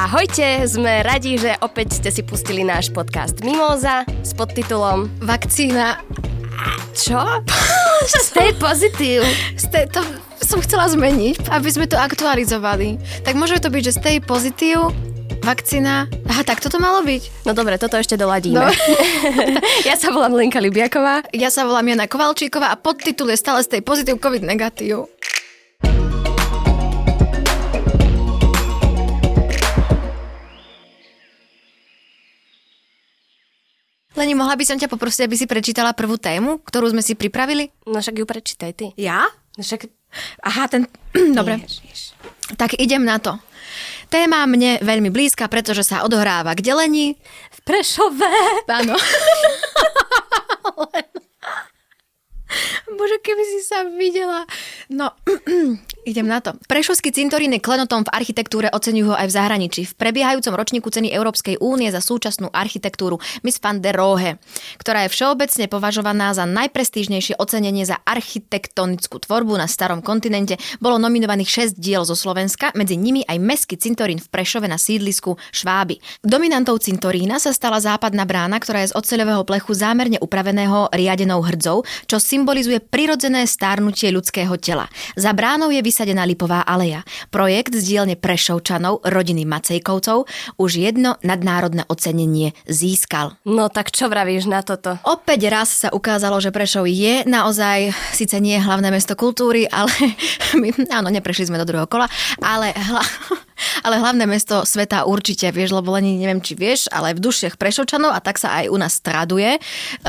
Ahojte, sme radi, že opäť ste si pustili náš podcast Mimoza s podtitulom Vakcína. Čo? Stay positive. Stay, to som chcela zmeniť, aby sme to aktualizovali. Tak môže to byť, že stay positive, vakcína. Aha, tak toto malo byť. No dobre, toto ešte doladíme. No. ja sa volám Lenka Libiaková. Ja sa volám Jana Kovalčíková a podtitul je stále stay positive, covid negatív. Leni, mohla by som ťa poprosiť, aby si prečítala prvú tému, ktorú sme si pripravili? No však ju prečítaj ty. Ja? No však... Aha, ten... Dobre. Ježiš. Tak idem na to. Téma mne veľmi blízka, pretože sa odohráva k delení. V Prešove. Áno. Bože, keby si sa videla. No, idem na to. Prešovský cintorín je klenotom v architektúre, oceňujú ho aj v zahraničí. V prebiehajúcom ročníku ceny Európskej únie za súčasnú architektúru Miss van der Rohe, ktorá je všeobecne považovaná za najprestížnejšie ocenenie za architektonickú tvorbu na starom kontinente, bolo nominovaných 6 diel zo Slovenska, medzi nimi aj meský cintorín v Prešove na sídlisku Šváby. Dominantou cintorína sa stala západná brána, ktorá je z oceľového plechu zámerne upraveného riadenou hrdzou, čo symbolizuje prirodzené stárnutie ľudského tela. Za bránou je vysadená lipová aleja. Projekt z dielne Prešovčanov, rodiny Macejkovcov, už jedno nadnárodné ocenenie získal. No tak čo vravíš na toto? Opäť raz sa ukázalo, že Prešov je naozaj, síce nie hlavné mesto kultúry, ale my, áno, neprešli sme do druhého kola, ale hla, ale hlavné mesto sveta určite, vieš, lebo len neviem, či vieš, ale v dušiach Prešovčanov a tak sa aj u nás traduje e,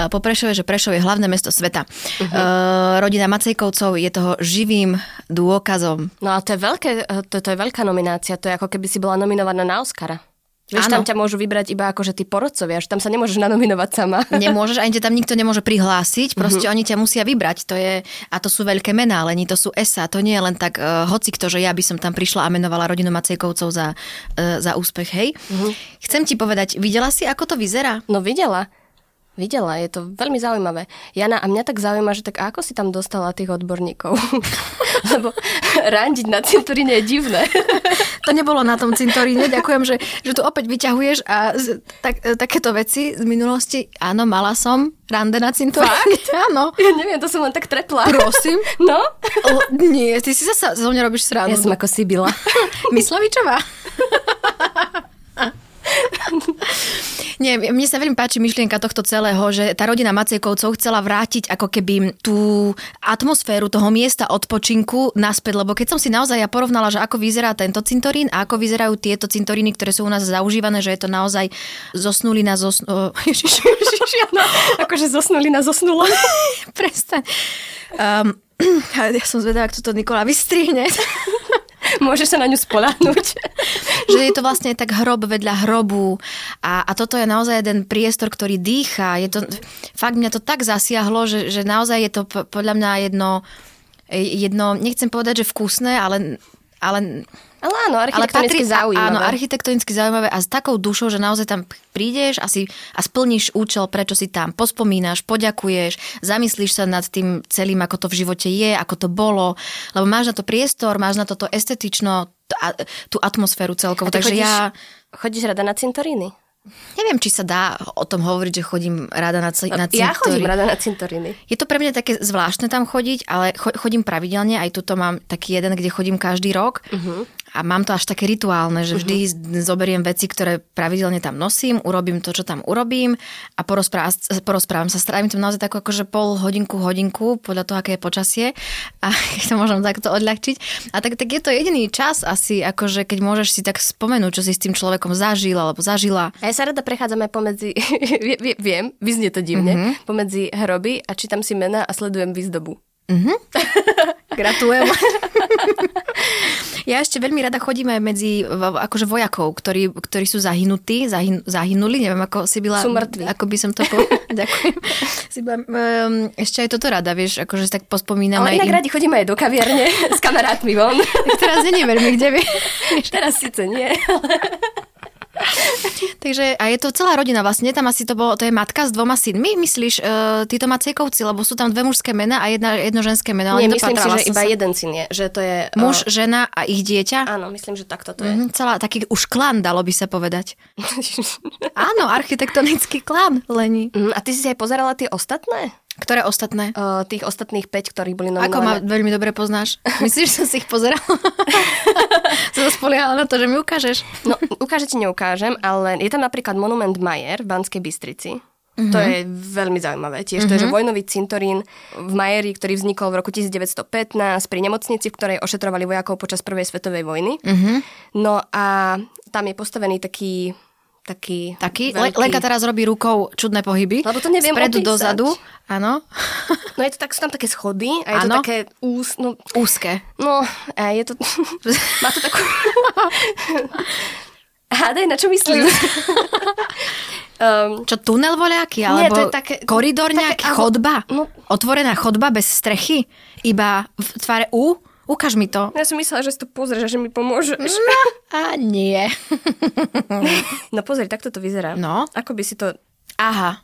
po Prešove, že Prešov je hlavné mesto sveta. Uh-huh. Rodina Macejkovcov je toho živým dôkazom. No a to je, veľké, to, to je veľká nominácia, to je ako keby si bola nominovaná na Oscara. Vieš, ano. tam ťa môžu vybrať iba akože tí porodcovia, že tam sa nemôžeš nanominovať sama. Nemôžeš, ani ťa tam nikto nemôže prihlásiť, proste uh-huh. oni ťa musia vybrať. To je, a to sú veľké mená, len to sú ESA, to nie je len tak, uh, hoci kto, že ja by som tam prišla a menovala rodinu Macejkovcov za, uh, za úspech, hej. Uh-huh. Chcem ti povedať, videla si, ako to vyzerá? No videla. Videla, je to veľmi zaujímavé. Jana, a mňa tak zaujíma, že tak ako si tam dostala tých odborníkov? Lebo randiť na cintoríne je divné. to nebolo na tom cintoríne. Ďakujem, že, že tu opäť vyťahuješ a tak, takéto veci z minulosti. Áno, mala som rande na cintoríne. Áno. Ja neviem, to som len tak trepla. Prosím? No? O, nie, ty si sa zo mňa robíš srandu. Ja som ako Sibila. Myslavičová. Nie, mne sa veľmi páči myšlienka tohto celého, že tá rodina Macejkovcov chcela vrátiť ako keby tú atmosféru toho miesta odpočinku naspäť, lebo keď som si naozaj ja porovnala, že ako vyzerá tento cintorín a ako vyzerajú tieto cintoríny, ktoré sú u nás zaužívané, že je to naozaj zosnuli na zosnú... Ježiš, ježiš, no, akože zosnuli na zosnulo. Prestaň. Um, ja som zvedavá, ak toto Nikola vystrihne. Môžeš sa na ňu spoláhnuť. že je to vlastne tak hrob vedľa hrobu a, a toto je naozaj jeden priestor, ktorý dýcha. Je to, fakt mňa to tak zasiahlo, že, že naozaj je to podľa mňa jedno, jedno, nechcem povedať, že vkusné, ale, ale ale áno, architektonicky ale patrí, zaujímavé. Áno, architektonicky zaujímavé a s takou dušou, že naozaj tam prídeš a, si, a splníš účel, prečo si tam, pospomínaš, poďakuješ, zamyslíš sa nad tým celým, ako to v živote je, ako to bolo, lebo máš na to priestor, máš na toto estetično, tú atmosféru celkovo. Takže chodíš, ja... Chodíš rada na cintoríny? Neviem, či sa dá o tom hovoriť, že chodím rada na, c- na cintoríny. Ja chodím rada na cintoríny. Je to pre mňa také zvláštne tam chodiť, ale chodím pravidelne. Aj tuto mám taký jeden, kde chodím každý rok. Uh-huh a mám to až také rituálne, že vždy uh-huh. zoberiem veci, ktoré pravidelne tam nosím, urobím to, čo tam urobím a porozprávam, porozprávam sa. Strávim tam naozaj takú akože pol hodinku, hodinku, podľa toho, aké je počasie a keď to môžem takto odľahčiť. A tak, tak je to jediný čas asi, akože keď môžeš si tak spomenúť, čo si s tým človekom zažil alebo zažila. A ja sa rada prechádzame pomedzi, viem, vyznie to divne, uh-huh. pomedzi hroby a čítam si mena a sledujem výzdobu. Mm-hmm. Gratulujem. Ja ešte veľmi rada chodím aj medzi akože vojakov, ktorí, ktorí sú zahynutí, zahyn, zahynuli, neviem, ako si byla... Sú mŕtvi. Ako by som to povedala. Ďakujem. Si byla, um, ešte aj toto rada, vieš, akože tak pospomínam. Ale inak im... radi chodíme aj do kaviarne s kamarátmi von. Teraz nie veľmi, kde by. Teraz síce nie, ale... Takže a je to celá rodina vlastne, tam asi to bolo, to je matka s dvoma synmi, myslíš, uh, títo Macejkovci, lebo sú tam dve mužské mená a jedna, jedno ženské meno. Nie, myslím si, že iba sa. jeden syn je, že to je... Muž, uh... žena a ich dieťa? Áno, myslím, že takto to je. Mm-hmm, celá, taký už klan, dalo by sa povedať. Áno, architektonický klan, Leni. Mm, a ty si aj pozerala tie ostatné? Ktoré ostatné? Uh, tých ostatných 5, ktorí boli nominované. Ako ma veľmi dobre poznáš? Myslíš, že som si ich pozerala? spoliehala na to, že mi ukážeš. no, ukáže ti neukážem, ale je tam napríklad monument Majer v Banskej Bystrici. Mm-hmm. To je veľmi zaujímavé. Tiež mm-hmm. to je, že mhm. vojnový cintorín v Majeri, ktorý vznikol v roku 1915 pri nemocnici, v ktorej ošetrovali vojakov počas prvej svetovej vojny. Mm-hmm. No a tam je postavený taký taký... Taký? Veľký... Lenka teraz robí rukou čudné pohyby. Lebo to neviem Spredu opísať. dozadu. Áno. No je to tak, sú tam také schody a je ano. to také ús... No, Úzke. No, a je to... Má to takú... Hádaj, na čo myslíš? um, čo, tunel voľaký? Alebo nie, to je také, koridor nejaký? Také, chodba? No, Otvorená chodba bez strechy? Iba v tvare U? Ukáž mi to. Ja som myslela, že si to pozrieš a že mi pomôžeš. No, a nie. no pozri, takto to vyzerá. No. Ako by si to... Aha.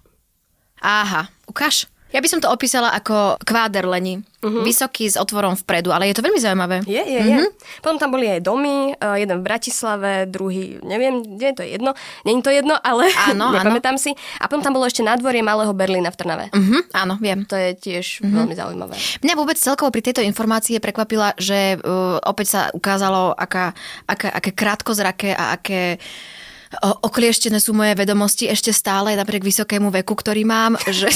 Aha. Ukáž. Ja by som to opísala ako kváder lení. Uh-huh. Vysoký s otvorom vpredu, ale je to veľmi zaujímavé. Je, je, uh-huh. je. Mhm. Potom tam boli aj domy, uh, jeden v Bratislave, druhý, neviem, kde to je jedno. Není to jedno, ale áno, nepamätám áno. si. A potom tam bolo ešte nádvorie Malého Berlína v Trnave. Uh-huh, áno, viem. To je tiež uh-huh. veľmi zaujímavé. Mňa vôbec celkovo pri tejto informácii prekvapila, že uh, opäť sa ukázalo, aká, aká, aké krátkozraké a aké oklieštené sú moje vedomosti ešte stále, napriek vysokému veku, ktorý mám, že,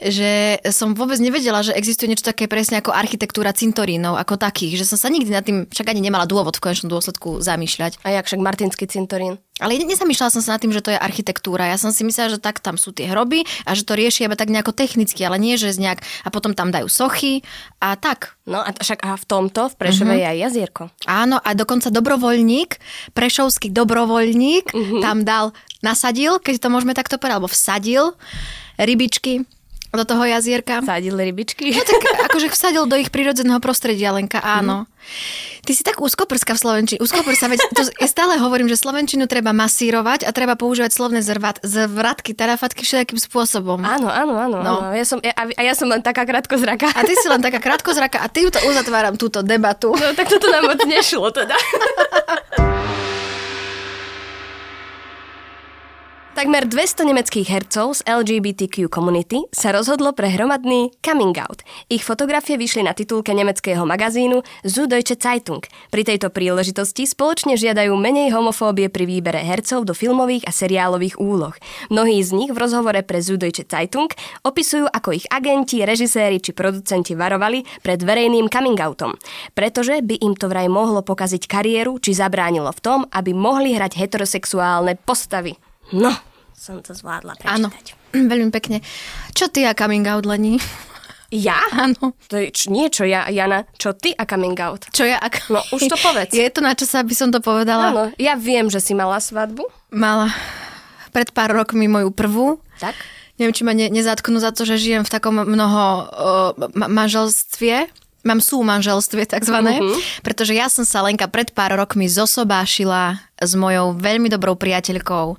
že som vôbec nevedela, že existuje niečo také presne ako architektúra cintorínov, ako takých, že som sa nikdy nad tým však ani nemala dôvod v konečnom dôsledku zamýšľať. A jak však Martinský cintorín? Ale nezamýšľala som sa nad tým, že to je architektúra. Ja som si myslela, že tak tam sú tie hroby a že to riešia iba tak nejako technicky, ale nie, že z nejak... A potom tam dajú sochy a tak. No a však a v tomto, v Prešove uh-huh. je aj jazierko. Áno, a dokonca dobrovoľník, prešovský dobrovoľník uh-huh. tam dal, nasadil, keď to môžeme takto povedať, alebo vsadil rybičky do toho jazierka. Vsadil rybičky? No tak akože vsadil do ich prírodzeného prostredia, Lenka, áno. Mm. Ty si tak úzkoprska v Slovenčine. Úzkoprsa, veď to ja stále hovorím, že Slovenčinu treba masírovať a treba používať slovné zrvat, zvratky, tarafatky všetkým spôsobom. Áno, áno, áno. No. áno. Ja som, ja, a ja som len taká krátkozraka. A ty si len taká krátkozraka a ty to uzatváram túto debatu. No tak toto nám moc nešlo teda. Takmer 200 nemeckých hercov z LGBTQ komunity sa rozhodlo pre hromadný coming out. Ich fotografie vyšli na titulke nemeckého magazínu Süddeutsche Zeitung. Pri tejto príležitosti spoločne žiadajú menej homofóbie pri výbere hercov do filmových a seriálových úloh. Mnohí z nich v rozhovore pre Süddeutsche Zeitung opisujú, ako ich agenti, režiséri či producenti varovali pred verejným coming outom, pretože by im to vraj mohlo pokaziť kariéru či zabránilo v tom, aby mohli hrať heterosexuálne postavy. No, som to zvládla prečítať. Áno, veľmi pekne. Čo ty a coming out, Lení? Ja? Áno. To je č- niečo, ja, Jana. Čo ty a coming out? Čo ja a No, už to povedz. Je to na čo sa by som to povedala? Áno, ja viem, že si mala svadbu. Mala. Pred pár rokmi moju prvú. Tak? Neviem, či ma ne- nezatknú za to, že žijem v takom mnoho uh, ma- manželstve. Mám sú manželstve takzvané, mm-hmm. pretože ja som sa Lenka pred pár rokmi zosobášila s mojou veľmi dobrou priateľkou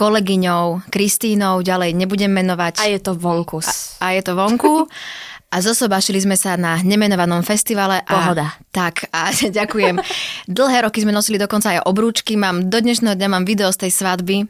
kolegyňou Kristínou, ďalej nebudem menovať. A je to vonku. A, a je to vonku. A zosobášili sme sa na nemenovanom festivale. Pohoda. A, tak, a ďakujem. Dlhé roky sme nosili dokonca aj obrúčky. Mám, do dnešného dňa mám video z tej svadby.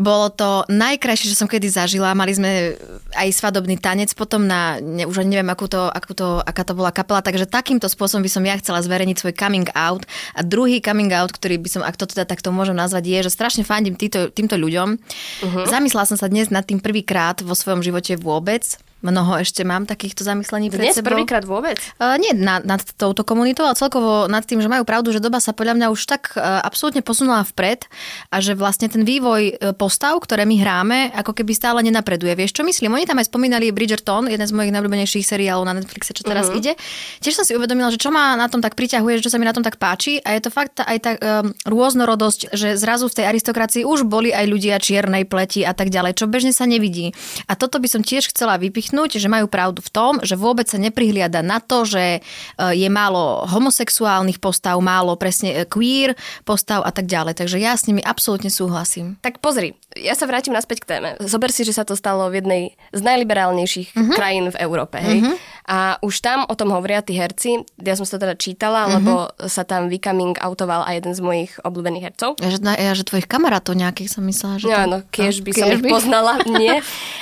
Bolo to najkrajšie, že som kedy zažila. Mali sme aj svadobný tanec potom na, ne, už neviem, akú to, akú to, aká to bola kapela, takže takýmto spôsobom by som ja chcela zverejniť svoj coming out. A druhý coming out, ktorý by som, ak to teda takto môžem nazvať, je, že strašne fandím týmto, týmto ľuďom. Uh-huh. Zamyslela som sa dnes nad tým prvýkrát vo svojom živote vôbec Mnoho ešte mám takýchto zamyslení pred Dnes sebou. prvýkrát vôbec? Uh, nie nad, nad touto komunitou, ale celkovo nad tým, že majú pravdu, že doba sa podľa mňa už tak uh, absolútne posunula vpred a že vlastne ten vývoj uh, postav, ktoré my hráme, ako keby stále nenapreduje. Vieš, čo myslím? Oni tam aj spomínali Bridgerton, jeden z mojich najobľúbenejších seriálov na Netflixe, čo teraz uh-huh. ide. Tiež som si uvedomila, že čo ma na tom tak priťahuje, čo sa mi na tom tak páči a je to fakt aj tá um, rôznorodosť, že zrazu v tej aristokracii už boli aj ľudia čiernej pleti a tak ďalej, čo bežne sa nevidí. A toto by som tiež chcela vypichnúť vypichnúť, že majú pravdu v tom, že vôbec sa neprihliada na to, že e, je málo homosexuálnych postav, málo presne e, queer postav a tak ďalej. Takže ja s nimi absolútne súhlasím. Tak pozri, ja sa vrátim naspäť k téme. Zober si, že sa to stalo v jednej z najliberálnejších uh-huh. krajín v Európe. Hej? Uh-huh. A už tam o tom hovoria tí herci. Ja som sa teda čítala, uh-huh. lebo sa tam vycoming autoval aj jeden z mojich obľúbených hercov. Ja, že, ja, že tvojich kamarátov nejakých som myslela, že... No, kiež by som ich poznala, nie.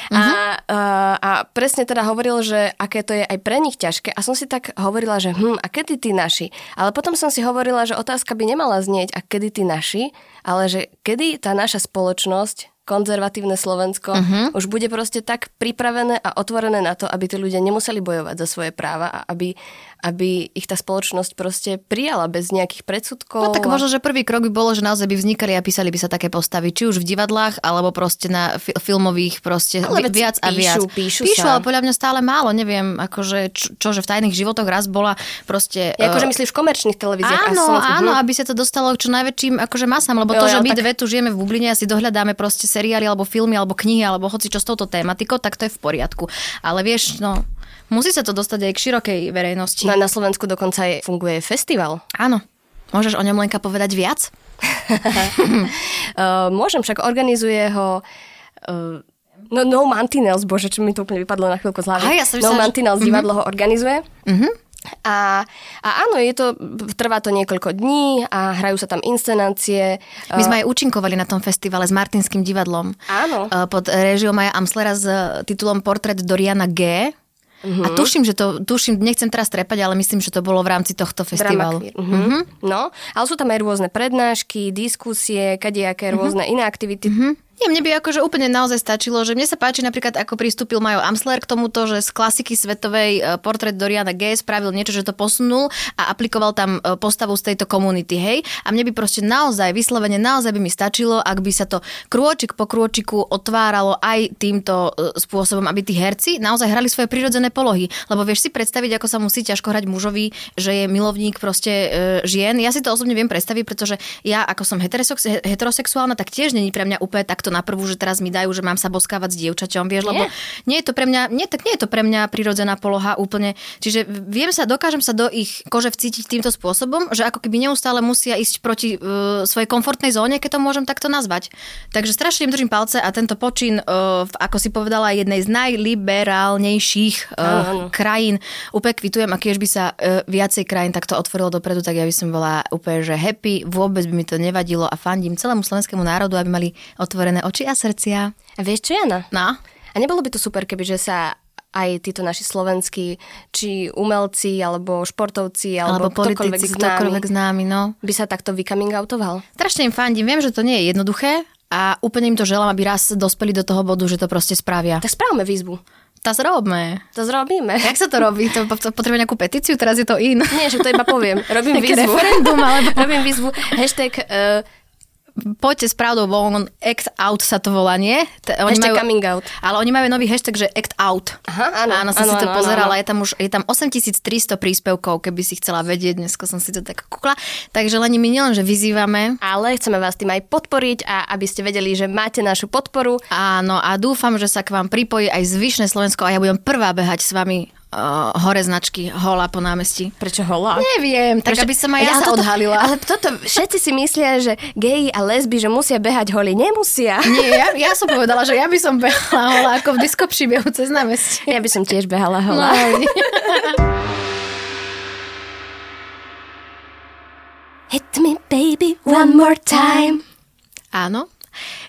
A, a, a presne teda hovoril, že aké to je aj pre nich ťažké. A som si tak hovorila, že hm, a kedy tí naši? Ale potom som si hovorila, že otázka by nemala znieť, a kedy tí naši, ale že kedy tá naša spoločnosť konzervatívne Slovensko uh-huh. už bude proste tak pripravené a otvorené na to, aby tí ľudia nemuseli bojovať za svoje práva a aby, aby ich tá spoločnosť proste prijala bez nejakých predsudkov. No tak a... možno, že prvý krok by bolo, že naozaj by vznikali a písali by sa také postavy, či už v divadlách, alebo proste na fi- filmových proste ale vi- viac a viac. Píšu, píšu sa. ale podľa mňa stále málo, neviem, akože čo, čo že v tajných životoch raz bola proste... Ja, akože myslíš v komerčných televíziách? Áno, áno, hm. aby sa to dostalo čo najväčším akože masám, lebo jo, to, že my tak... dve tu žijeme v bubline a si dohľadáme proste seriály alebo filmy alebo knihy alebo hoci čo s touto tématikou, tak to je v poriadku. Ale vieš, no, Musí sa to dostať aj k širokej verejnosti. Na, na Slovensku dokonca aj funguje festival. Áno. Môžeš o ňom Lenka povedať viac? uh, môžem, však organizuje ho... Uh, No, no Mantinels, bože, čo mi to úplne vypadlo na chvíľku z hlavy. Aj, ja no Mantinels mm-hmm. divadlo ho organizuje. Mm-hmm. A, a áno, je to, trvá to niekoľko dní a hrajú sa tam inscenácie. My sme aj účinkovali na tom festivale s Martinským divadlom. Áno. Pod režiou Maja Amslera s titulom Portret Doriana G. Uh-huh. A tuším, že to, tuším, nechcem teraz trepať, ale myslím, že to bolo v rámci tohto festivalu. Uh-huh. Uh-huh. No, ale sú tam aj rôzne prednášky, diskusie, kadejaké uh-huh. rôzne iné aktivity. Uh-huh. Nie, mne by akože úplne naozaj stačilo, že mne sa páči napríklad, ako pristúpil Majo Amsler k tomuto, že z klasiky svetovej e, portret Doriana Gay spravil niečo, že to posunul a aplikoval tam e, postavu z tejto komunity, hej. A mne by proste naozaj, vyslovene naozaj by mi stačilo, ak by sa to krôčik po krôčiku otváralo aj týmto e, spôsobom, aby tí herci naozaj hrali svoje prirodzené polohy. Lebo vieš si predstaviť, ako sa musí ťažko hrať mužovi, že je milovník proste e, žien. Ja si to osobne viem predstaviť, pretože ja, ako som heterosexuálna, tak tiež není pre mňa úplne takto to na prvú, že teraz mi dajú, že mám sa boskávať s dievčaťom, vieš, nie. lebo nie je to pre mňa, nie, tak nie je to pre mňa prirodzená poloha úplne. Čiže viem sa, dokážem sa do ich kože vcítiť týmto spôsobom, že ako keby neustále musia ísť proti uh, svojej komfortnej zóne, keď to môžem takto nazvať. Takže strašne im držím palce a tento počin, uh, ako si povedala, jednej z najliberálnejších uh, krajín úplne kvitujem a keď by sa uh, viacej krajín takto otvorilo dopredu, tak ja by som bola úplne, že happy, vôbec by mi to nevadilo a fandím celému slovenskému národu, aby mali otvorené otvorené oči a srdcia. A vieš čo, Jana? No? A nebolo by to super, keby že sa aj títo naši slovenskí, či umelci, alebo športovci, alebo, alebo politici, ktokoľvek známy, no. by sa takto vycoming outoval. Strašne im fandím, viem, že to nie je jednoduché a úplne im to želám, aby raz dospeli do toho bodu, že to proste spravia. Tak správame výzvu. To zrobme. To zrobíme. Jak sa to robí? To potrebuje nejakú petíciu? Teraz je to in. Nie, že to iba poviem. Robím výzvu. referendum, alebo... Robím výzvu. Hashtag uh, poďte s pravdou von, act out sa to volá, nie? T- oni hashtag majú, coming out. Ale oni majú nový hashtag, že act out. Aha, áno. Áno, som áno, si to áno, pozerala, áno. je tam už je tam 8300 príspevkov, keby si chcela vedieť, dneska som si to tak kukla. Takže len my nielen, že vyzývame. Ale chceme vás tým aj podporiť a aby ste vedeli, že máte našu podporu. Áno, a dúfam, že sa k vám pripojí aj zvyšné Slovensko a ja budem prvá behať s vami uh, hore značky hola po námestí. Prečo hola? Neviem, tak Prečo? aby som aj ja, ja sa toto, odhalila. Ale toto, všetci si myslia, že geji a lesby, že musia behať holi. Nemusia. Nie, ja, ja som povedala, že ja by som behala hola ako v disko príbehu cez námestie. Ja by som tiež behala hola. No. Hit me baby one more time. Áno,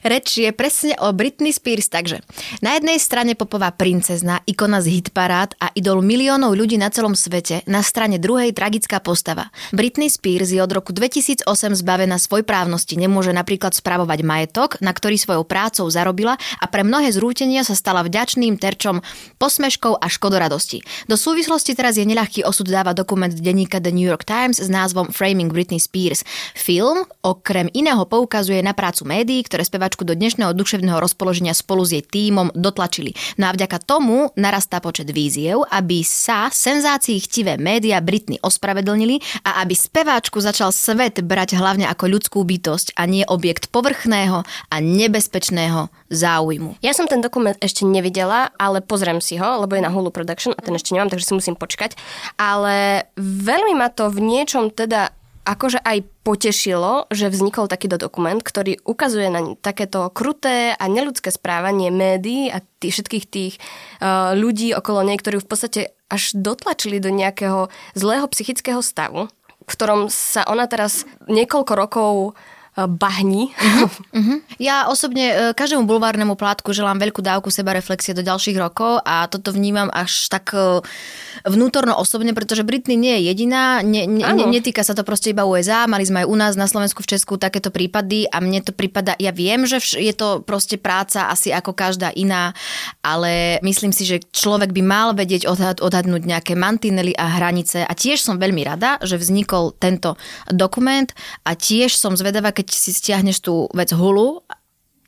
Reč je presne o Britney Spears, takže na jednej strane popová princezna, ikona z hitparád a idol miliónov ľudí na celom svete, na strane druhej tragická postava. Britney Spears je od roku 2008 zbavená svoj právnosti, nemôže napríklad spravovať majetok, na ktorý svojou prácou zarobila a pre mnohé zrútenia sa stala vďačným terčom posmeškov a škodoradosti. Do súvislosti teraz je neľahký osud dáva dokument denníka The New York Times s názvom Framing Britney Spears. Film okrem iného poukazuje na prácu médií, ktoré spevačka speváčku do dnešného duševného rozpoloženia spolu s jej tímom dotlačili. No a vďaka tomu narastá počet víziev, aby sa senzácií chtivé média Britney ospravedlnili a aby speváčku začal svet brať hlavne ako ľudskú bytosť a nie objekt povrchného a nebezpečného záujmu. Ja som ten dokument ešte nevidela, ale pozriem si ho, lebo je na Hulu Production a ten ešte nemám, takže si musím počkať. Ale veľmi ma to v niečom teda akože aj potešilo, že vznikol takýto dokument, ktorý ukazuje na takéto kruté a neludské správanie médií a tých, všetkých tých uh, ľudí okolo nej, ktorí v podstate až dotlačili do nejakého zlého psychického stavu, v ktorom sa ona teraz niekoľko rokov bahni. Uh-huh, uh-huh. Ja osobne e, každému bulvárnemu plátku želám veľkú dávku seba reflexie do ďalších rokov a toto vnímam až tak e, vnútorno osobne, pretože Britney nie je jediná, ne, ne, ne, netýka sa to proste iba USA, mali sme aj u nás na Slovensku v Česku takéto prípady a mne to prípada, ja viem, že je to proste práca asi ako každá iná, ale myslím si, že človek by mal vedieť odhad, odhadnúť nejaké mantinely a hranice a tiež som veľmi rada, že vznikol tento dokument a tiež som zvedavá, keď si stiahneš tú vec hulu.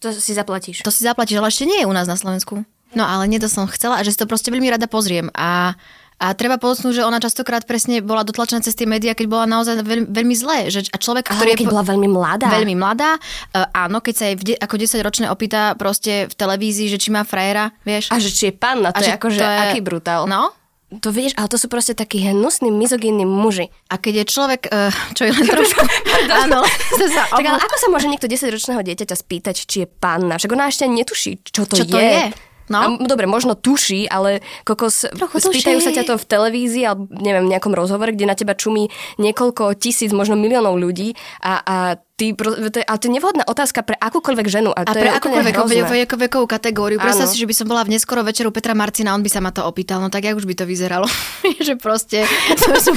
To si zaplatíš. To si zaplatíš, ale ešte nie je u nás na Slovensku. No ale nie to som chcela a že si to proste veľmi rada pozriem. A a treba poznúť, že ona častokrát presne bola dotlačená cez tie médiá, keď bola naozaj veľmi, veľmi zlé. Že, a človek, ktorý keď je, bola veľmi mladá. Veľmi mladá. Uh, áno, keď sa jej de, ako 10 ročné opýta proste v televízii, že či má frajera, vieš. A že či je panna, to a je akože aký brutál. No, to vieš, ale to sú proste takí hnusní, mizogínni muži. A keď je človek, uh, čo je len trošku... áno, sa tak, ale ako sa môže niekto 10-ročného dieťaťa spýtať, či je panna? Však ona ešte netuší, čo to čo je. To je? No. A, dobre, možno tuší, ale kokos, Trochu spýtajú tuší. sa ťa to v televízii alebo neviem, v nejakom rozhovore, kde na teba čumí niekoľko tisíc, možno miliónov ľudí a, a ty, ale to je nevhodná otázka pre akúkoľvek ženu. A, a pre akúkoľvek veko, vekovú kategóriu. Predstav si, že by som bola v neskoro večeru Petra Marcina, on by sa ma to opýtal, no tak jak už by to vyzeralo? že proste, to sú,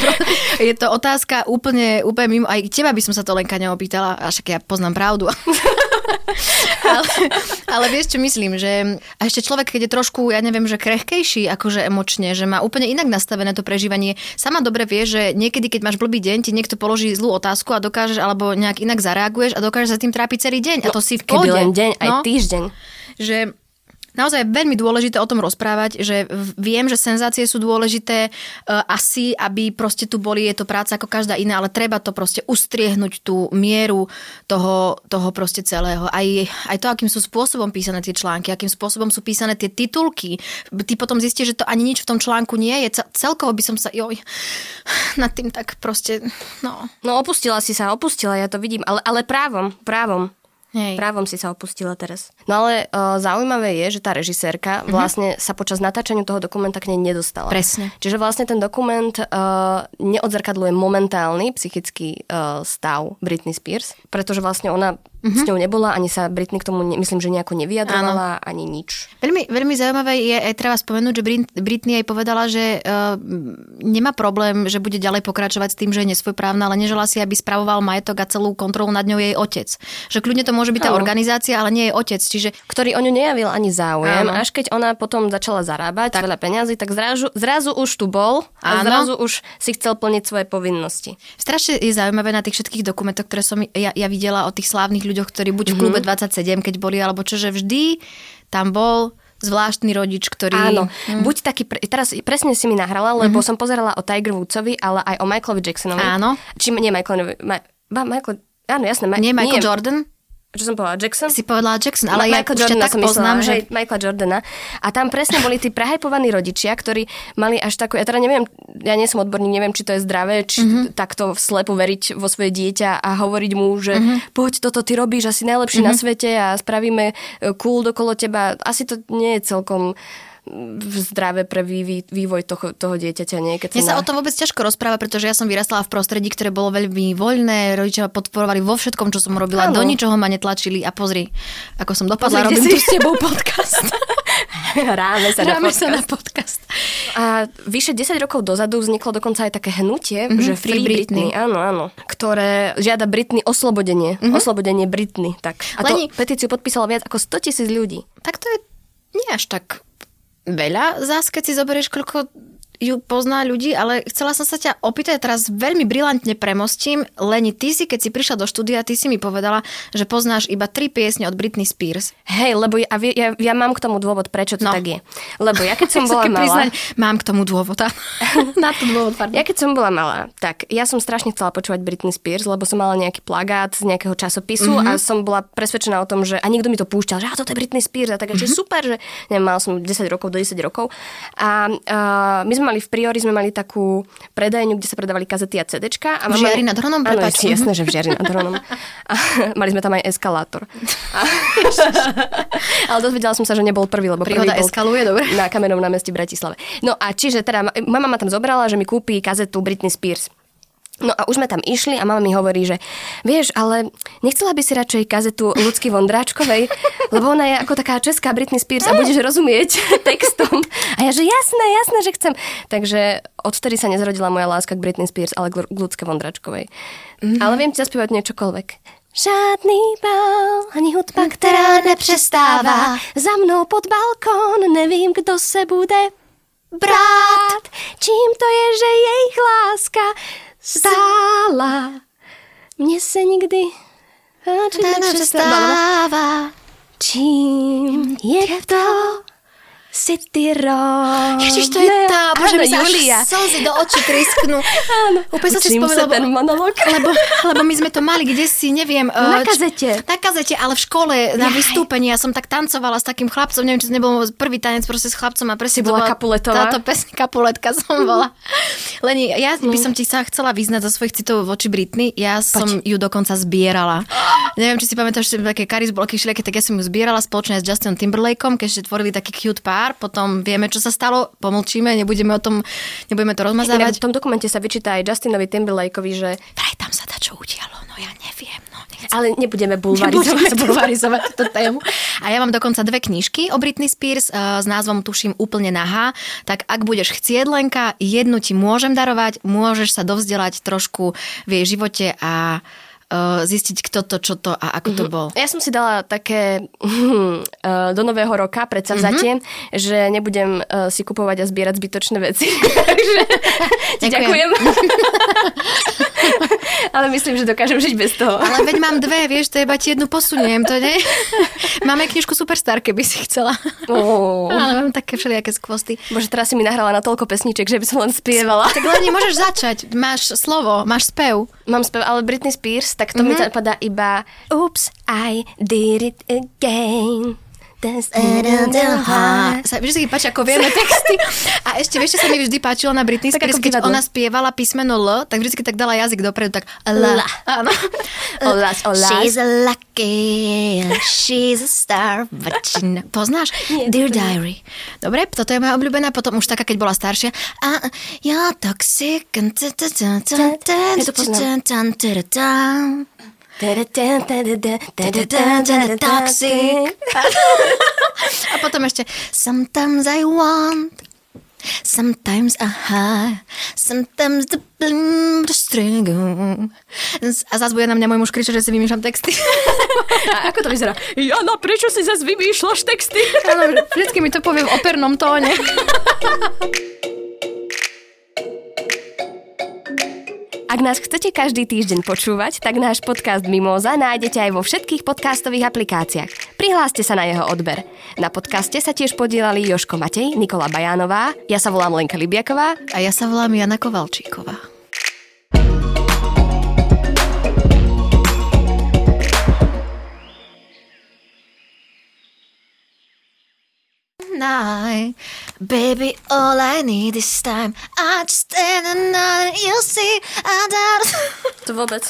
je to otázka úplne, úplne mimo, aj teba by som sa to Lenka neopýtala, a však ja poznám pravdu. ale, ale vieš, čo myslím, že a ešte človek, keď je trošku, ja neviem, že krehkejší, akože emočne, že má úplne inak nastavené to prežívanie, sama dobre vie, že niekedy, keď máš blbý deň, ti niekto položí zlú otázku a dokážeš, alebo nejak inak zareaguješ a dokážeš sa tým trápiť celý deň. No, a to si v pohode. len deň, aj no, týždeň. Že naozaj veľmi dôležité o tom rozprávať, že viem, že senzácie sú dôležité uh, asi, aby proste tu boli, je to práca ako každá iná, ale treba to proste ustriehnúť tú mieru toho, toho proste celého. Aj, aj to, akým sú spôsobom písané tie články, akým spôsobom sú písané tie titulky. Ty potom zistíš, že to ani nič v tom článku nie je. Celkovo by som sa, joj, nad tým tak proste, no. No opustila si sa, opustila, ja to vidím, ale, ale právom, právom. Hej. Právom si sa opustila teraz. No ale uh, zaujímavé je, že tá režisérka mm-hmm. vlastne sa počas natáčania toho dokumenta k nej nedostala. Presne. Čiže vlastne ten dokument uh, neodzrkadluje momentálny psychický uh, stav Britney Spears, pretože vlastne ona mm-hmm. s ňou nebola, ani sa Britney k tomu, ne, myslím, že nejako nevyjadrovala, Áno. ani nič. Veľmi, veľmi zaujímavé je aj treba spomenúť, že Britney aj povedala, že uh, nemá problém, že bude ďalej pokračovať s tým, že je nesvojprávna, ale nežela si, aby spravoval majetok a celú kontrolu nad ňou jej otec. Že kľudne to môže byť tá organizácia, ale nie je otec. Čiže... Ktorý o ňu nejavil ani záujem, Áno. až keď ona potom začala zarábať tak. veľa peniazy, tak zrazu, zrazu už tu bol a Áno. zrazu už si chcel plniť svoje povinnosti. Strašne je zaujímavé na tých všetkých dokumentoch, ktoré som ja, ja videla o tých slávnych ľuďoch, ktorí buď v klube 27, mhm. keď boli, alebo čo, že vždy tam bol zvláštny rodič, ktorý... Áno, hm. buď taký, pre, teraz presne si mi nahrala, lebo mm-hmm. som pozerala o Tiger Woodsovi, ale aj o Michaelovi Jacksonovi. Áno. Či nie Michaelovi, Ma, Michael, áno, jasné. Ma, nie Michael nie, Jordan? Čo som povedala, Jackson? Si povedala Jackson, ale Ma- ja Michael Jordana tak poznám, myslela, že... Hej, Michaela Jordana. A tam presne boli tí prehajpovaní rodičia, ktorí mali až takú, ja teda neviem, ja nie som odborník, neviem, či to je zdravé, či mm-hmm. takto slepo veriť vo svoje dieťa a hovoriť mu, že mm-hmm. poď, toto ty robíš asi najlepší mm-hmm. na svete a spravíme e, cool dokolo teba. Asi to nie je celkom zdravé pre vývoj, toho, toho dieťaťa. Nie? Keď Mne sa o tom vôbec ťažko rozpráva, pretože ja som vyrastala v prostredí, ktoré bolo veľmi voľné, rodičia ma podporovali vo všetkom, čo som robila, ano. do ničoho ma netlačili a pozri, ako som dopadla, pozri, robím tu s tebou podcast. Hráme sa, Hráme na, podcast. sa na podcast. A vyše 10 rokov dozadu vzniklo dokonca aj také hnutie, mm-hmm, že Free, Free Britney, Britney, áno, áno, ktoré žiada Britney oslobodenie, mm-hmm. oslobodenie Britney. Tak. A Leni... to petíciu podpísalo viac ako 100 tisíc ľudí. Tak to je nie až tak veľa zás, keď si zoberieš, koľko ju pozná ľudí, ale chcela som sa ťa opýtať, teraz veľmi brilantne premostím. Leni, ty si, keď si prišla do štúdia, ty si mi povedala, že poznáš iba tri piesne od Britney Spears. Hej, lebo ja, ja, ja mám k tomu dôvod, prečo to no. tak je. Lebo ja keď som bola malá... Priznať, mám k tomu dôvod. Na to dôvod, pardon. Ja keď som bola malá, tak ja som strašne chcela počúvať Britney Spears, lebo som mala nejaký plagát z nejakého časopisu mm-hmm. a som bola presvedčená o tom, že a niekto mi to púšťal, že a toto je Britney Spears a tak, mm-hmm. že super, že neviem, mal som 10 rokov do 10 rokov a uh, my sme mali v Priori sme mali takú predajňu, kde sa predávali kazety a CDčka. A v Žiari nad Hronom? Áno, jasné, že v Žiari nad Hronom. A mali sme tam aj eskalátor. A, ale dozvedela som sa, že nebol prvý, lebo Príroda prvý bol eskaluje, dobre. na kamenom námestí v Bratislave. No a čiže teda, mama ma tam zobrala, že mi kúpi kazetu Britney Spears. No a už sme tam išli a mama mi hovorí, že vieš, ale nechcela by si radšej kazetu Ľudsky Vondráčkovej, lebo ona je ako taká česká Britney Spears a budeš rozumieť textom. A ja, že jasné, jasné, že chcem. Takže odtedy sa nezrodila moja láska k Britney Spears, ale k Ľudské Vondráčkovej. Mm. Ale viem ti zaspievať niečokoľvek. Žádný bal, ani hudba, která nepřestává. Za mnou pod balkón, nevím, kdo se bude brát. Čím to je, že jejich láska stála. Mne sa nikdy nepřestává. Čím je to, si ty rok. Ježiš, to je tá, bože, mi sa Julia. slzy do očí trisknú. Áno. Úplne som si spomenula, ten monolog. Lebo, lebo my sme to mali kde si, neviem. Na uh, kazete. Na kazete, ale v škole, na Jaj. vystúpení. Ja som tak tancovala s takým chlapcom, neviem, či to nebol prvý tanec proste s chlapcom a presne bola Kapuletová. Táto pesň Kapuletka som bola. Leni, ja by som ti sa chcela vyznať za svojich citov voči Britney. Ja som Poď. ju dokonca zbierala. neviem, či si pamätáš, že také Karis bloky všelijaké, tak ja som ju zbierala spoločne s Justinom Timberlakeom, keď ešte tvorili taký cute pár pár, potom vieme, čo sa stalo, pomlčíme, nebudeme o tom, nebudeme to rozmazávať. v tom dokumente sa vyčíta aj Justinovi Timberlakeovi, že... Vraj tam sa dá čo udialo, no ja neviem. No, nechcem. Ale nebudeme bulvarizovať. Nebudeme bulvarizovať túto tému. A ja mám dokonca dve knižky o Britney Spears uh, s názvom Tuším úplne nahá. Tak ak budeš chcieť Lenka, jednu ti môžem darovať, môžeš sa dovzdelať trošku v jej živote a zistiť, kto to, čo to a ako to mhm. bol. Ja som si dala také uh, do nového roka predsavzatie, mm-hmm. že nebudem uh, si kupovať a zbierať zbytočné veci. Takže ďakujem. Ale myslím, že dokážem žiť bez toho. Ale veď mám dve, vieš, to iba ti jednu posuniem, to nie? Máme knižku Superstar, keby si chcela. Oh. Ale mám také všelijaké skvosty. Bože, teraz si mi nahrala na toľko pesniček, že by som len spievala. Tak len nemôžeš začať. Máš slovo, máš spev. Mám spev, ale Britney Spears, tak to mm-hmm. mi mhm. napadá iba Oops, I did it again. Sa vždy páči, ako vieme texty. A ešte vieš, čo sa mi vždy páčilo na Britney Spears, keď ona spievala písmeno L, tak vždy tak dala jazyk dopredu, tak L. Áno. Olas, olas. She's a lucky, she's a star, vagina. Poznáš? Nie, Dear Diary. Dobre, toto je moja obľúbená, potom už taká, keď bola staršia. A ja toxic. Toxic. A potom ešte Sometimes I want Sometimes I high, sometimes the string. A zase bude na mňa môj muž kričať, že si vymýšľam texty. A ako to vyzerá? Jana, prečo si zase vymýšľaš texty? Áno, vždycky mi to povie v opernom tóne. Ak nás chcete každý týždeň počúvať, tak náš podcast Mimoza nájdete aj vo všetkých podcastových aplikáciách. Prihláste sa na jeho odber. Na podcaste sa tiež podielali Joško Matej, Nikola Bajánová, ja sa volám Lenka Libiaková a ja sa volám Jana Kovalčíková. Night. Baby, all I need is time. I just stand the night, you see, I doubt... To vôbec.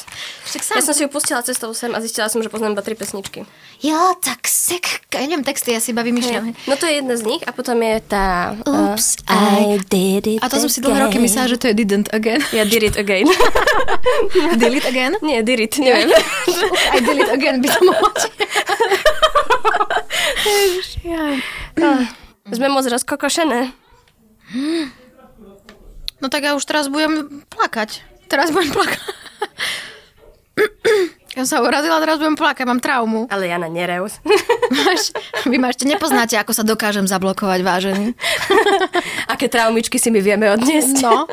Ja som si ju pustila cestou sem a zistila som, že poznám iba tri pesničky. Jo, tak sick. Ja neviem texty, ja si iba vymýšľam. No to je jedna z nich a potom je tá... Oops, uh, I did it A to som si dlhé roky myslela, že to je didn't again. Ja did it again. did it again? Nie, did it, neviem. I did it again by to mohlo ja. Sme moc rozkokošené. No tak ja už teraz budem plakať. Teraz budem plakať. Ja sa urazila, teraz budem plakať, mám traumu. Ale Jana, nereus. Máš, vy ma ešte nepoznáte, ako sa dokážem zablokovať, vážený. Aké traumičky si my vieme odniesť. No,